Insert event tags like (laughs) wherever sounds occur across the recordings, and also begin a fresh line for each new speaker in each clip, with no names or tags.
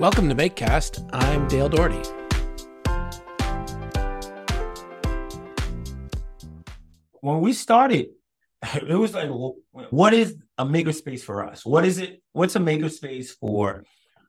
Welcome to MakeCast. I'm Dale Dougherty.
When we started, it was like, what is a makerspace for us? What is it? What's a makerspace for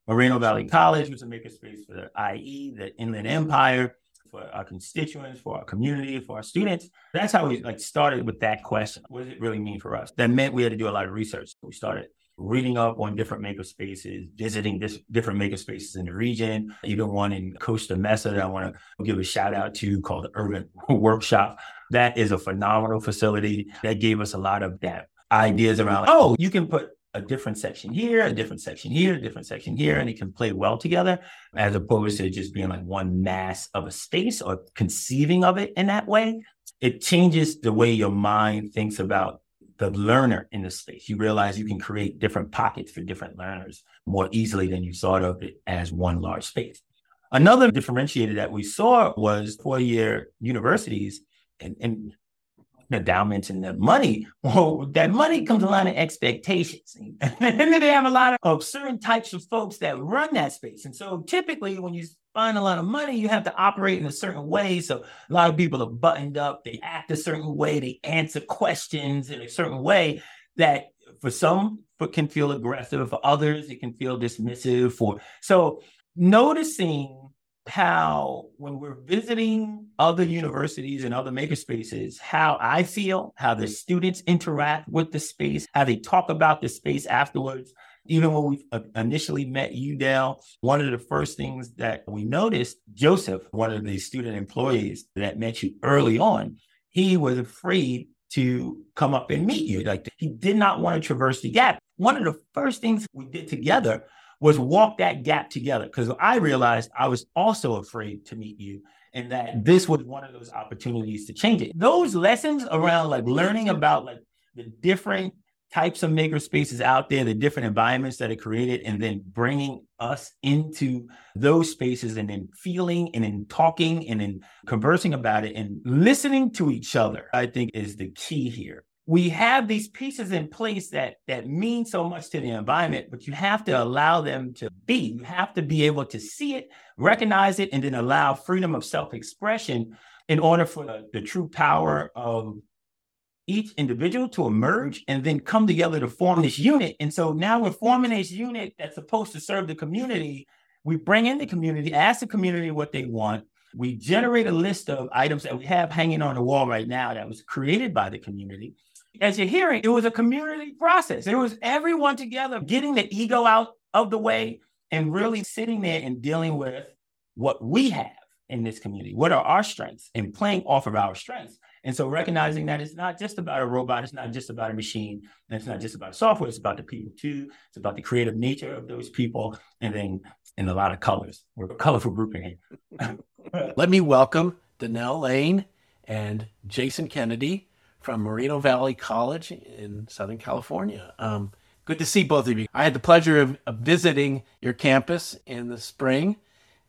Moreno Valley College? What's a makerspace for the IE, the Inland Empire? for our constituents, for our community, for our students. That's how we like started with that question. What does it really mean for us? That meant we had to do a lot of research. We started reading up on different makerspaces, visiting this, different makerspaces in the region, even one in Costa Mesa that I want to give a shout out to called the Urban (laughs) Workshop. That is a phenomenal facility that gave us a lot of that ideas around, oh, you can put a different section here, a different section here, a different section here, and it can play well together as opposed to just being like one mass of a space or conceiving of it in that way. It changes the way your mind thinks about the learner in the space. You realize you can create different pockets for different learners more easily than you thought of it as one large space. Another differentiator that we saw was four year universities and, and endowments and the money, well, that money comes a lot of expectations. (laughs) and then they have a lot of certain types of folks that run that space. And so typically when you find a lot of money, you have to operate in a certain way. So a lot of people are buttoned up, they act a certain way, they answer questions in a certain way that for some can feel aggressive, for others it can feel dismissive. For so noticing how when we're visiting other universities and other makerspaces, how I feel, how the students interact with the space, how they talk about the space afterwards. Even when we uh, initially met you, Dale, one of the first things that we noticed, Joseph, one of the student employees that met you early on, he was afraid to come up and meet you. Like he did not want to traverse the gap. One of the first things we did together was walk that gap together because I realized I was also afraid to meet you and that this was one of those opportunities to change it. Those lessons around like learning about like the different types of maker spaces out there, the different environments that are created, and then bringing us into those spaces and then feeling and then talking and then conversing about it and listening to each other, I think is the key here we have these pieces in place that that mean so much to the environment but you have to allow them to be. You have to be able to see it recognize it and then allow freedom of self-expression in order for the, the true power of each individual to emerge and then come together to form this unit. And so now we're forming this unit that's supposed to serve the community. We bring in the community ask the community what they want. We generate a list of items that we have hanging on the wall right now that was created by the community as you're hearing, it was a community process. It was everyone together getting the ego out of the way and really sitting there and dealing with what we have in this community. What are our strengths and playing off of our strengths. And so recognizing that it's not just about a robot, it's not just about a machine, and it's not just about software, it's about the people too. It's about the creative nature of those people, and then in a lot of colors. We're a colorful grouping
here. (laughs) Let me welcome Donnell Layne and Jason Kennedy from Moreno Valley College in Southern California. Um, good to see both of you. I had the pleasure of, of, visiting your campus in the spring.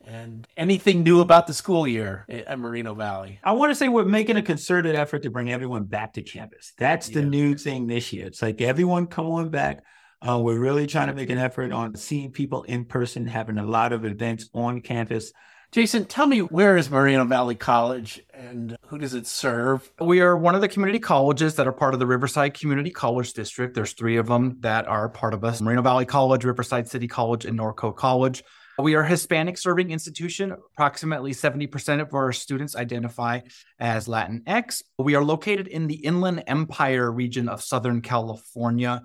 And anything new about the school year at Moreno Valley?
I want to say we're making a concerted effort to bring everyone back to campus. That's the yeah. new thing this year. It's like everyone come on back. Uh, we're really trying to make an effort on seeing people in person, having a lot of events on campus.
Jason, tell me where is Moreno Valley College and who does it serve?
We are one of the community colleges that are part of the Riverside Community College District. There's three of them that are part of us Moreno Valley College, Riverside City College, and Norco College. We are a Hispanic serving institution. Approximately 70% of our students identify as Latinx. We are located in the Inland Empire region of Southern California,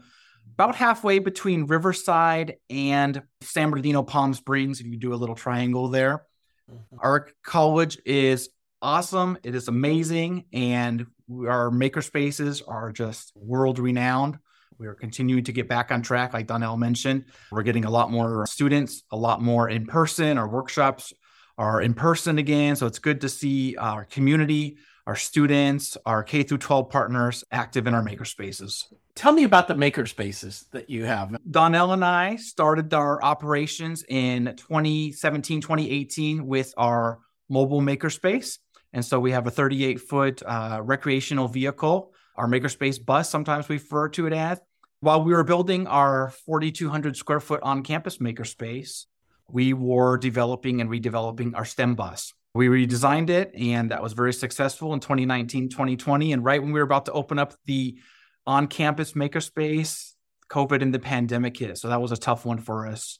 about halfway between Riverside and San Bernardino Palm Springs, if you do a little triangle there. Mm-hmm. Our college is awesome. It is amazing. And our maker spaces are just world renowned. We are continuing to get back on track, like Donnell mentioned. We're getting a lot more students, a lot more in person. Our workshops are in person again. So it's good to see our community, our students, our K through 12 partners active in our maker spaces.
Tell me about the maker spaces that you have.
Donnell and I started our operations in 2017, 2018 with our mobile makerspace. And so we have a 38 foot uh, recreational vehicle, our makerspace bus, sometimes we refer to it as. While we were building our 4,200 square foot on campus makerspace, we were developing and redeveloping our STEM bus. We redesigned it, and that was very successful in 2019, 2020. And right when we were about to open up the on campus makerspace, COVID and the pandemic hit. So that was a tough one for us.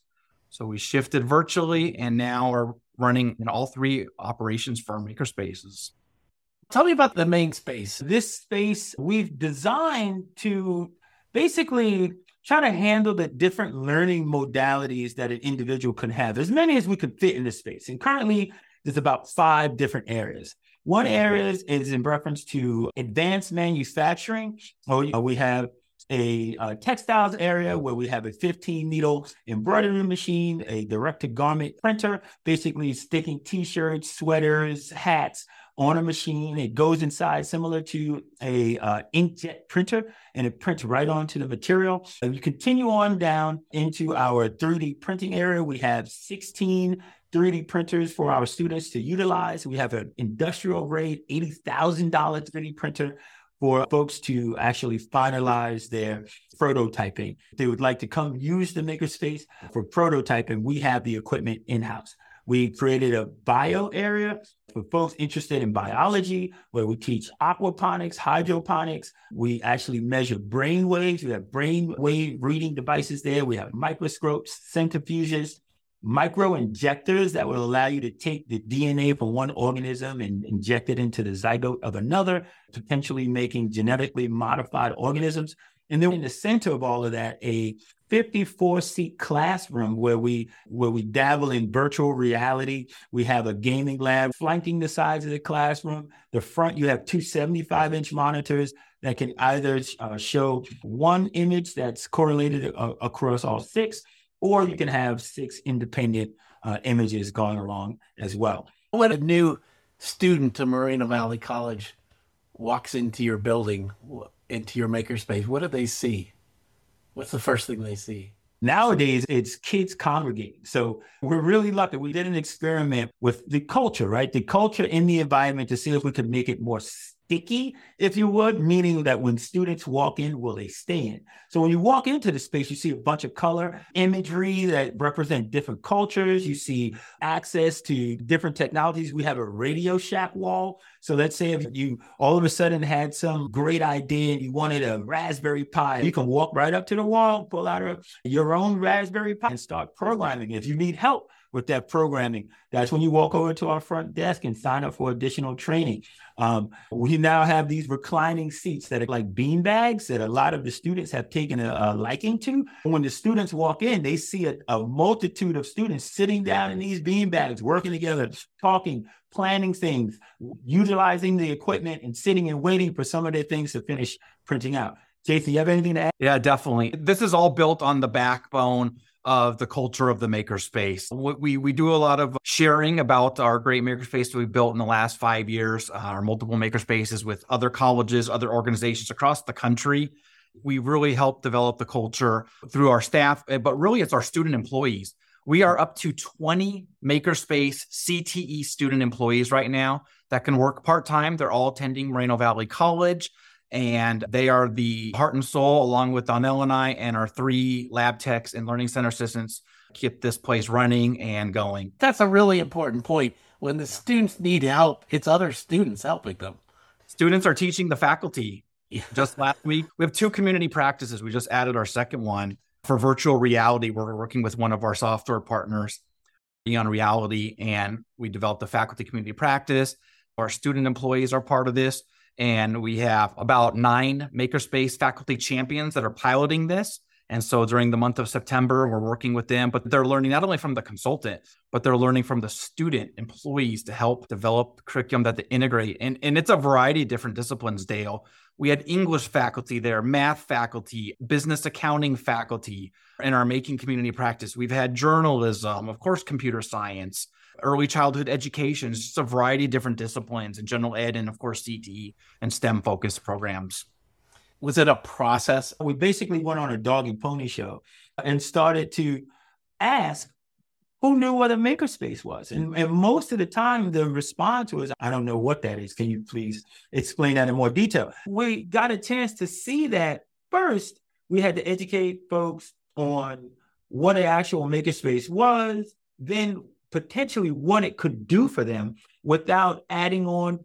So we shifted virtually and now are running in all three operations for makerspaces.
Tell me about the main space.
This space we've designed to basically try to handle the different learning modalities that an individual could have, as many as we could fit in this space. And currently, there's about five different areas. One area is in reference to advanced manufacturing. Oh, we have a, a, textiles area where we have a 15 needle embroidery machine, a direct to garment printer, basically sticking t shirts, sweaters, hats on a machine. It goes inside similar to a uh, inkjet printer and it prints right onto the material. If you continue on down into our 3D printing area, we have 16 3D printers for our students to utilize. We have an industrial grade $80,000 3D printer for folks to actually finalize their prototyping. If they would like to come use the makerspace for prototyping, we have the equipment in-house. We created a bio area for folks interested in biology, where we teach aquaponics, hydroponics. We actually measure brain waves. We have brain wave reading devices there. We have microscopes, centrifuges, micro injectors that will allow you to take the DNA from one organism and inject it into the zygote of another, potentially making genetically modified organisms. And then in the center of all of that, a 54 seat classroom where we where we dabble in virtual reality. We have a gaming lab flanking the sides of the classroom. The front you have two 75 inch monitors that can either uh, show one image that's correlated uh, across all six, or you can have six independent uh, images going along as well.
When a new student to Moreno Valley College walks into your building, into your makerspace, what do they see? What's the first thing they see?
Nowadays, it's kids congregating. So we're really lucky. We did an experiment with the culture, right? The culture in the environment to see if we could make it more sticky, if you would, meaning that when students walk in, will they stay in? So when you walk into the space, you see a bunch of color imagery that represent different cultures. You see access to different technologies. We have a Radio Shack wall. So let's say if you all of a sudden had some great idea and you wanted a Raspberry Pi, you can walk right up to the wall, pull out a, your own Raspberry Pi and start programming. If you need help, with that programming. That's when you walk over to our front desk and sign up for additional training. Um, we now have these reclining seats that are like bean bags that a lot of the students have taken a, a liking to. When the students walk in, they see a, a multitude of students sitting down in these bean bags, working together, talking, planning things, utilizing the equipment, and sitting and waiting for some of their things to finish printing out. Jason, you have anything to add?
Yeah, definitely. This is all built on the backbone of the culture of the makerspace. We, we do a lot of sharing about our great makerspace that we built in the last five years, uh, our multiple makerspaces with other colleges, other organizations across the country. We really help develop the culture through our staff, eh, but really it's our student employees. We are up to 20 makerspace CTE student employees right now that can work part time. They're all attending Moreno Valley College and they are the heart and soul, along with Donnell and I, and our three lab techs and learning center assistants, keep this place running and going.
That's a really important point. When the students need help, it's other students helping them.
Students are teaching the faculty. Just last week, we have two community practices. We just added our second one for virtual reality, we're working with one of our software partners, Beyond Reality, and we developed a faculty community practice. Our student employees are part of this. And we have about nine Makerspace faculty champions that are piloting this. And so during the month of September, we're working with them, but they're learning not only from the consultant, but they're learning from the student employees to help develop curriculum that they integrate. And, and it's a variety of different disciplines, Dale. We had English faculty there, math faculty, business accounting faculty in our making community practice. We've had journalism, of course, computer science, early childhood education, just a variety of different disciplines and general ed and of course CTE and STEM focused programs.
Was it a process?
We basically went on a dog and pony show and started to ask who knew what a makerspace was. And, and most of the time, the response was, I don't know what that is. Can you please explain that in more detail? We got a chance to see that first. We had to educate folks on what an actual makerspace was, then potentially what it could do for them without adding on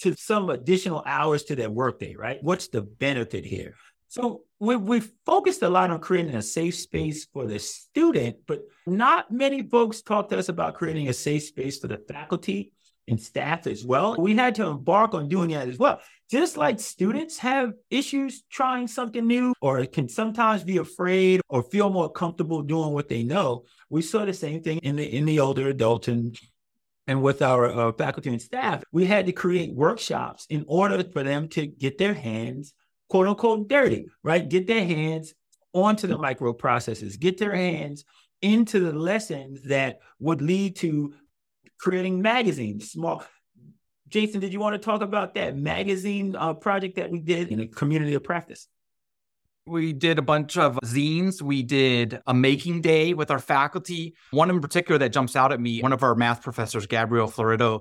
to some additional hours to their workday, right? What's the benefit here? So we, we focused a lot on creating a safe space for the student, but not many folks talked to us about creating a safe space for the faculty and staff as well. We had to embark on doing that as well. Just like students have issues trying something new or can sometimes be afraid or feel more comfortable doing what they know, we saw the same thing in the in the older adult and and with our uh, faculty and staff, we had to create workshops in order for them to get their hands, quote unquote, dirty, right? Get their hands onto the microprocessors, get their hands into the lessons that would lead to creating magazines, small. Jason, did you want to talk about that magazine uh, project that we did in a community of practice?
We did a bunch of zines. We did a making day with our faculty. One in particular that jumps out at me, one of our math professors, Gabrielle Florido,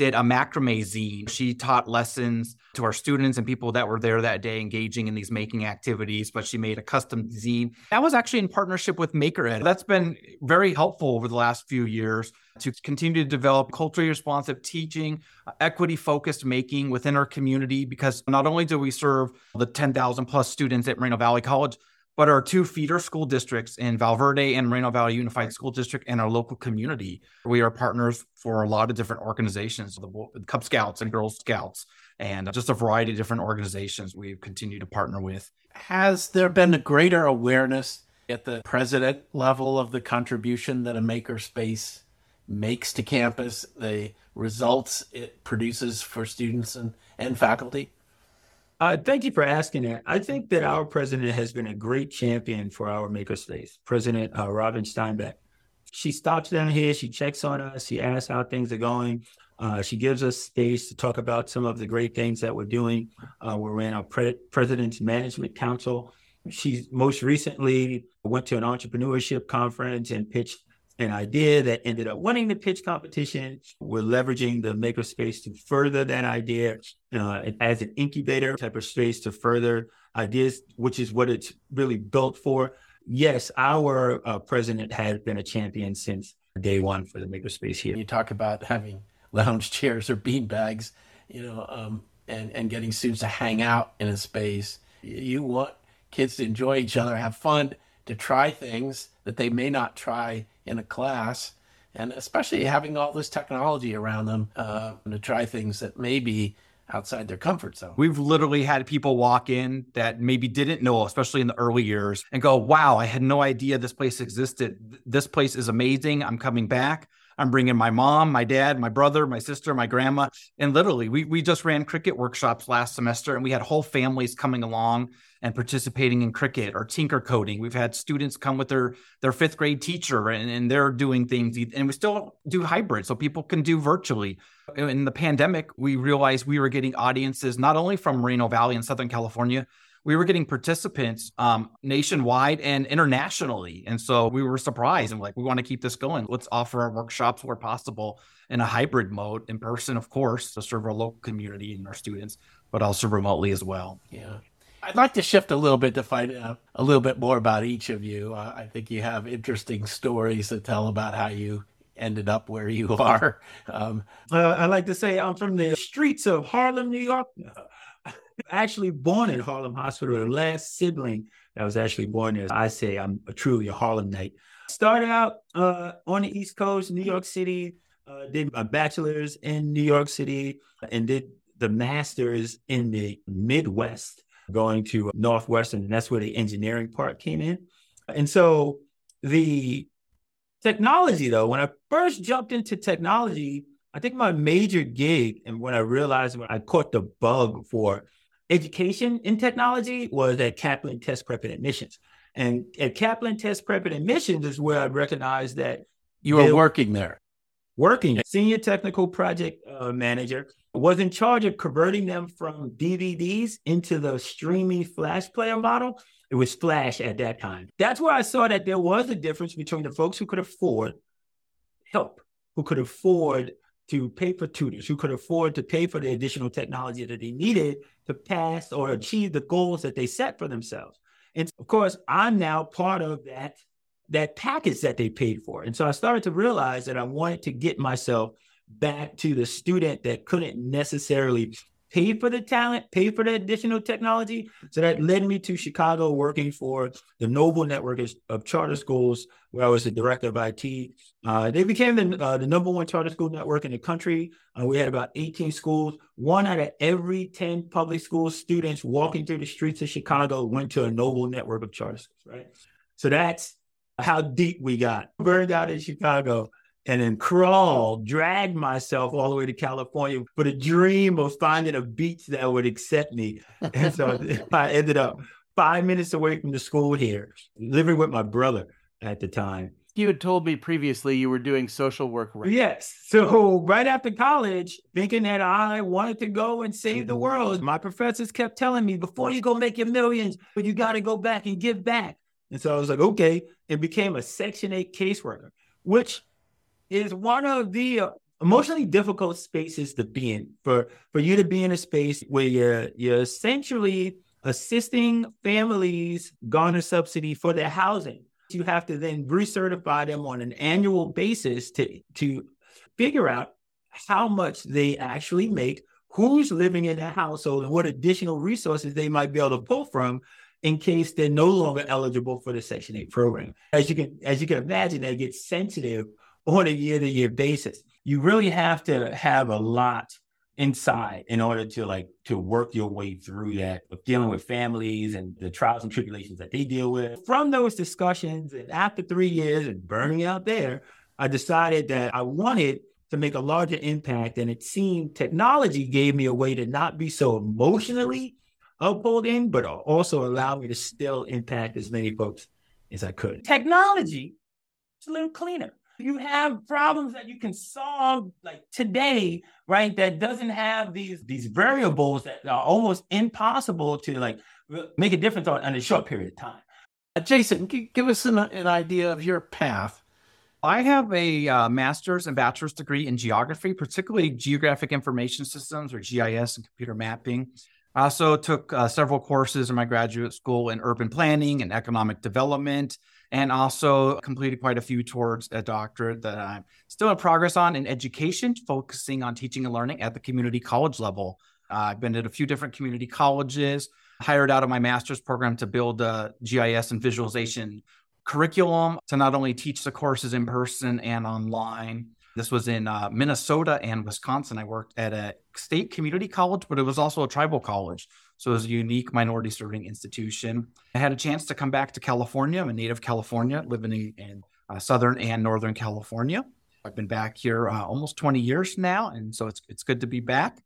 did a macrame zine. She taught lessons to our students and people that were there that day engaging in these making activities, but she made a custom zine. That was actually in partnership with MakerEd. That's been very helpful over the last few years to continue to develop culturally responsive teaching, uh, equity focused making within our community, because not only do we serve the 10,000 plus students at Moreno Valley College, but our two feeder school districts in Val Verde and Moreno Valley Unified School District and our local community. We are partners for a lot of different organizations, the Cub Scouts and Girl Scouts, and just a variety of different organizations we've continued to partner with.
Has there been a greater awareness at the president level of the contribution that a makerspace makes to campus, the results it produces for students and, and faculty?
Uh, thank you for asking that. I think that our president has been a great champion for our makerspace, President uh, Robin Steinback. She stops down here, she checks on us, she asks how things are going. Uh, she gives us space to talk about some of the great things that we're doing. Uh, we're in our pre- President's Management Council. She most recently went to an entrepreneurship conference and pitched an idea that ended up winning the pitch competition. We're leveraging the makerspace to further that idea uh, as an incubator type of space to further ideas, which is what it's really built for. Yes, our uh, president has been a champion since day one for the makerspace here.
You talk about having lounge chairs or bean bags, you know, um, and and getting students to hang out in a space. You want kids to enjoy each other, have fun, to try things that they may not try in a class, and especially having all this technology around them uh, to try things that may be outside their comfort zone.
We've literally had people walk in that maybe didn't know, especially in the early years, and go, Wow, I had no idea this place existed. This place is amazing. I'm coming back. I'm bringing my mom, my dad, my brother, my sister, my grandma. And literally, we, we just ran Cricut workshops last semester and we had whole families coming along and participating in Cricut or tinker coding. We've had students come with their, their fifth grade teacher and, and they're doing things. And we still do hybrid so people can do virtually. In the pandemic, we realized we were getting audiences not only from Moreno Valley in Southern California, we were getting participants um, nationwide and internationally. And so we were surprised and like, we want to keep this going. Let's offer our workshops where possible in a hybrid mode, in person, of course, to serve our local community and our students, but also remotely as well.
Yeah. I'd like to shift a little bit to find out a little bit more about each of you. Uh, I think you have interesting stories to tell about how you ended up where you (laughs) are. Um,
uh, I like to say I'm from the streets of Harlem, New York (laughs) actually born in Harlem Hospital, the last sibling that was actually born there. I say I'm a, truly a Harlemite. Started out uh, on the East Coast, New York City, uh, did my bachelor's in New York City, and did the master's in the Midwest, going to Northwestern. And that's where the engineering part came in. And so the technology, though, when I first jumped into technology, I think my major gig, and when I realized when I caught the bug for education in technology was at Kaplan Test Prep and Admissions. And at Kaplan Test Prep and Admissions is where I recognized that
you were working there.
Working, senior technical project uh, manager, was in charge of converting them from DVDs into the streaming Flash player model. It was Flash at that time. That's where I saw that there was a difference between the folks who could afford help, who could afford to pay for tutors who could afford to pay for the additional technology that they needed to pass or achieve the goals that they set for themselves. And of course, I'm now part of that that package that they paid for. And so I started to realize that I wanted to get myself back to the student that couldn't necessarily pay for the talent, pay for the additional technology. So that led me to Chicago working for the Noble Network of Charter Schools, where I was the director of IT. Uh, they became the, uh, the number one charter school network in the country. Uh, we had about 18 schools. One out of every 10 public school students walking through the streets of Chicago went to a Noble Network of charter schools, right? So that's how deep we got. Burned out in Chicago and then crawled, dragged myself all the way to California for the dream of finding a beach that would accept me. And so (laughs) (laughs) I ended up five minutes away from the school here, living with my brother at the time.
You had told me previously you were doing social work.
Right? Yes. So right after college, thinking that I wanted to go and save the world, my professors kept telling me, before you go make your millions, but you got to go back and give back. And so I was like, okay, and became a Section 8 caseworker, which is one of the uh, emotionally difficult spaces to be in. For for you to be in a space where you're you're essentially assisting families garner subsidy for their housing. You have to then recertify them on an annual basis to to figure out how much they actually make, who's living in that household, and what additional resources they might be able to pull from in case they're no longer eligible for the Section 8 program. As you can as you can imagine, that gets sensitive on a year to year basis. You really have to have a lot inside in order to like to work your way through that of dealing with families and the trials and tribulations that they deal with. From those discussions and after three years and burning out there, I decided that I wanted to make a larger impact. And it seemed technology gave me a way to not be so emotionally upholding, but also allow me to still impact as many folks as I could. Technology is a little cleaner you have problems that you can solve like today, right? That doesn't have these these variables that are almost impossible to like make a difference on in a short period of time.
Uh, Jason, give us an, an idea of your path.
I have a uh, master's and bachelor's degree in geography, particularly geographic information systems or GIS and computer mapping. I also took uh, several courses in my graduate school in urban planning and economic development, and also completed quite a few towards a doctorate that I'm still in progress on in education, focusing on teaching and learning at the community college level. Uh, I've been at a few different community colleges, hired out of my master's program to build a GIS and visualization curriculum to not only teach the courses in person and online. This was in uh, Minnesota and Wisconsin. I worked at a state community college, but it was also a tribal college. So it was a unique minority serving institution. I had a chance to come back to California. I'm a native California, living in, in uh, Southern and Northern California. I've been back here uh, almost 20 years now, and so it's it's good to be back.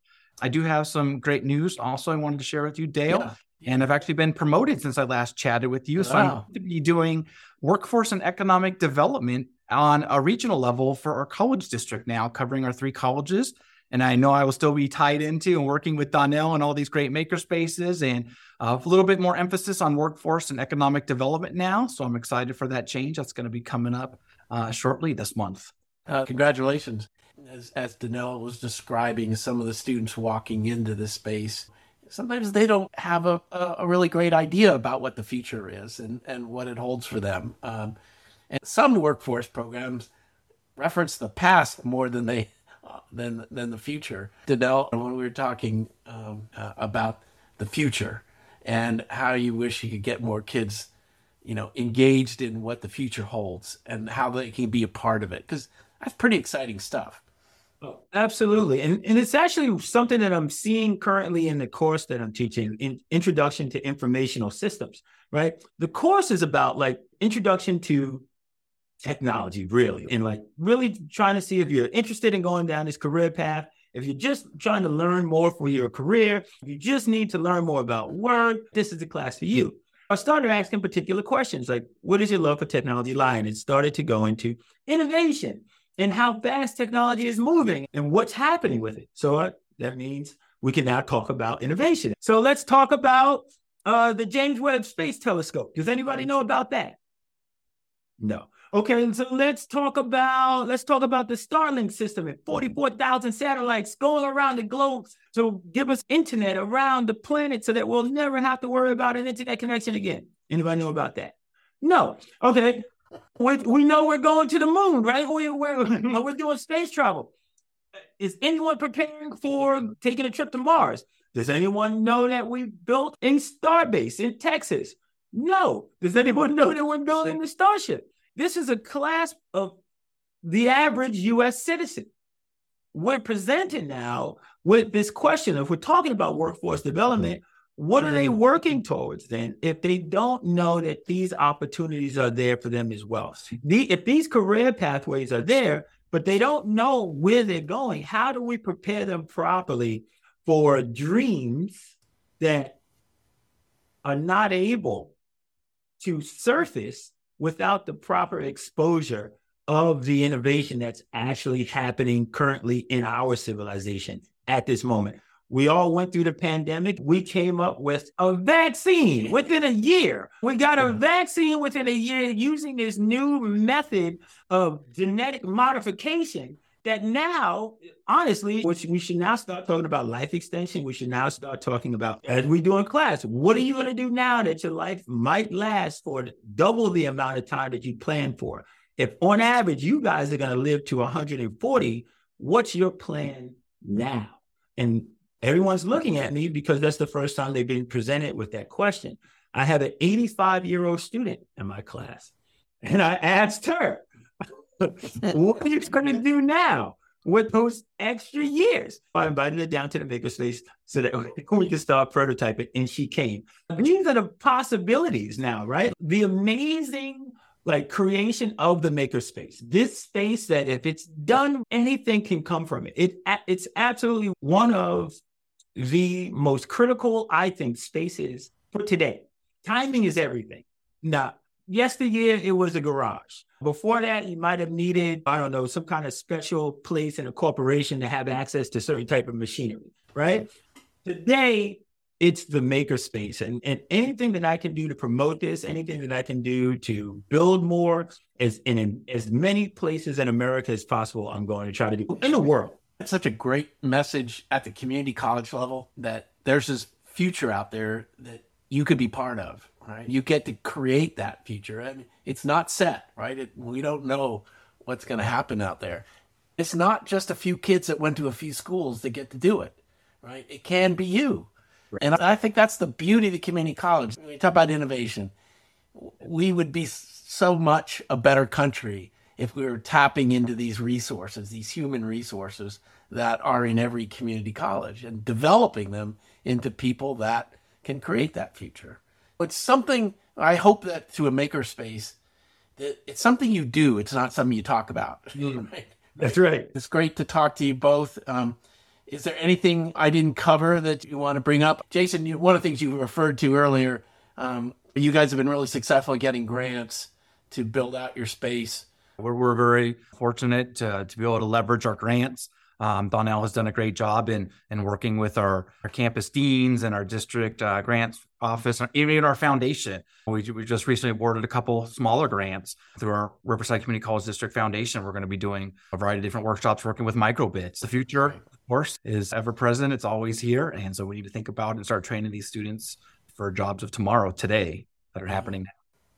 I do have some great news also I wanted to share with you, Dale. Yeah. And I've actually been promoted since I last chatted with you. So wow. I'm to be doing workforce and economic development on a regional level for our college district now, covering our three colleges and I know I will still be tied into and working with Donnell and all these great makerspaces and uh, a little bit more emphasis on workforce and economic development now. So I'm excited for that change that's going to be coming up uh, shortly this month.
Uh, congratulations. As, as Donnell was describing some of the students walking into this space, sometimes they don't have a, a really great idea about what the future is and, and what it holds for them. Um, and some workforce programs reference the past more than they than than the future. Donnell, when we were talking um, uh, about the future and how you wish you could get more kids, you know, engaged in what the future holds and how they can be a part of it, because that's pretty exciting stuff.
Oh, absolutely. And, and it's actually something that I'm seeing currently in the course that I'm teaching in Introduction to Informational Systems, right? The course is about like introduction to technology, really, and like really trying to see if you're interested in going down this career path. If you're just trying to learn more for your career, you just need to learn more about work, this is the class for you. I started asking particular questions like, what does your love for technology lie? And it started to go into innovation and how fast technology is moving and what's happening with it. So uh, that means we can now talk about innovation. So let's talk about uh, the James Webb Space Telescope. Does anybody know about that? No. Okay, so let's talk about let's talk about the Starlink system and 44,000 satellites going around the globe to give us internet around the planet so that we'll never have to worry about an internet connection again. Anybody know about that? No. Okay. we we know we're going to the moon, right? We, we're, (laughs) we're doing space travel. Is anyone preparing for taking a trip to Mars? Does anyone know that we built in Starbase in Texas? No. Does anyone know that we're building the Starship? This is a class of the average US citizen. We're presented now with this question if we're talking about workforce development, what are they working towards then if they don't know that these opportunities are there for them as well? The, if these career pathways are there, but they don't know where they're going, how do we prepare them properly for dreams that are not able to surface without the proper exposure of the innovation that's actually happening currently in our civilization at this moment? We all went through the pandemic. We came up with a vaccine within a year. We got a vaccine within a year using this new method of genetic modification that now, honestly, we should now start talking about life extension. We should now start talking about, as we do in class, what are you going to do now that your life might last for double the amount of time that you planned for? If on average you guys are going to live to 140, what's your plan now? And everyone's looking at me because that's the first time they've been presented with that question. I have an 85 year old student in my class, and I asked her, What are you going to do now with those extra years? I invited her down to the makerspace so that (laughs) we could start prototyping, and she came. These are the possibilities now, right? The amazing like creation of the makerspace. This space that if it's done, anything can come from it. It it's absolutely one of the most critical, I think, spaces for today. Timing is everything. Now, yesteryear, it was a garage. Before that, you might have needed, I don't know, some kind of special place in a corporation to have access to certain type of machinery, right? Today, it's the makerspace. And, and anything that I can do to promote this, anything that I can do to build more as in, in as many places in America as possible, I'm going to try to do in the world.
It's such a great message at the community college level that there's this future out there that you could be part of, right? You get to create that future. I mean, it's not set, right? It, we don't know what's going to happen out there. It's not just a few kids that went to a few schools that get to do it, right? It can be you. Right. And I think that's the beauty of the community college. When we talk about innovation, we would be so much a better country if we were tapping into these resources, these human resources that are in every community college and developing them into people that can create that future. It's something I hope that through a makerspace that it's something you do. It's not something you talk about. (laughs)
Mm. right? That's right.
It's great to talk to you both. Um, is there anything I didn't cover that you want to bring up? Jason, you, one of the things you referred to earlier, um, you guys have been really successful getting grants to build out your space.
We're, we're very fortunate to, to be able to leverage our grants. Um, Donnell has done a great job in in working with our, our campus deans and our district uh, grants office, and even our foundation. We, we just recently awarded a couple smaller grants through our Riverside Community College District Foundation. We're going to be doing a variety of different workshops working with microbits. The future, of course, is ever present. It's always here, and so we need to think about and start training these students for jobs of tomorrow, today, that are happening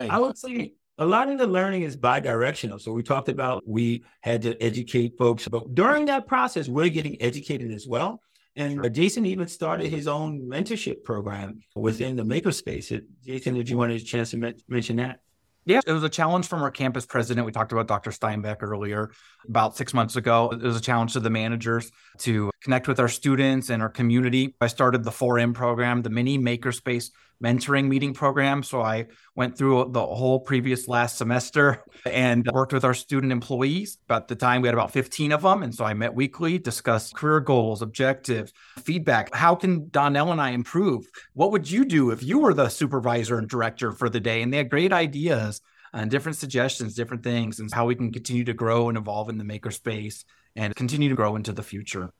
now.
I would say a lot of the learning is bi-directional. So we talked about we had to educate folks, but during that process, we're getting educated as well. And Jason even started his own mentorship program within the makerspace. Jason, did you want a chance to mention that?
Yeah, it was a challenge from our campus president. We talked about Dr. Steinback earlier about six months ago. It was a challenge to the managers to connect with our students and our community. I started the 4M program, the mini makerspace mentoring meeting program. So I went through the whole previous last semester and worked with our student employees. About the time we had about 15 of them. And so I met weekly, discussed career goals, objectives, feedback. How can Donnell and I improve? What would you do if you were the supervisor and director for the day? And they had great ideas and different suggestions, different things, and how we can continue to grow and evolve in the makerspace and continue to grow into the future.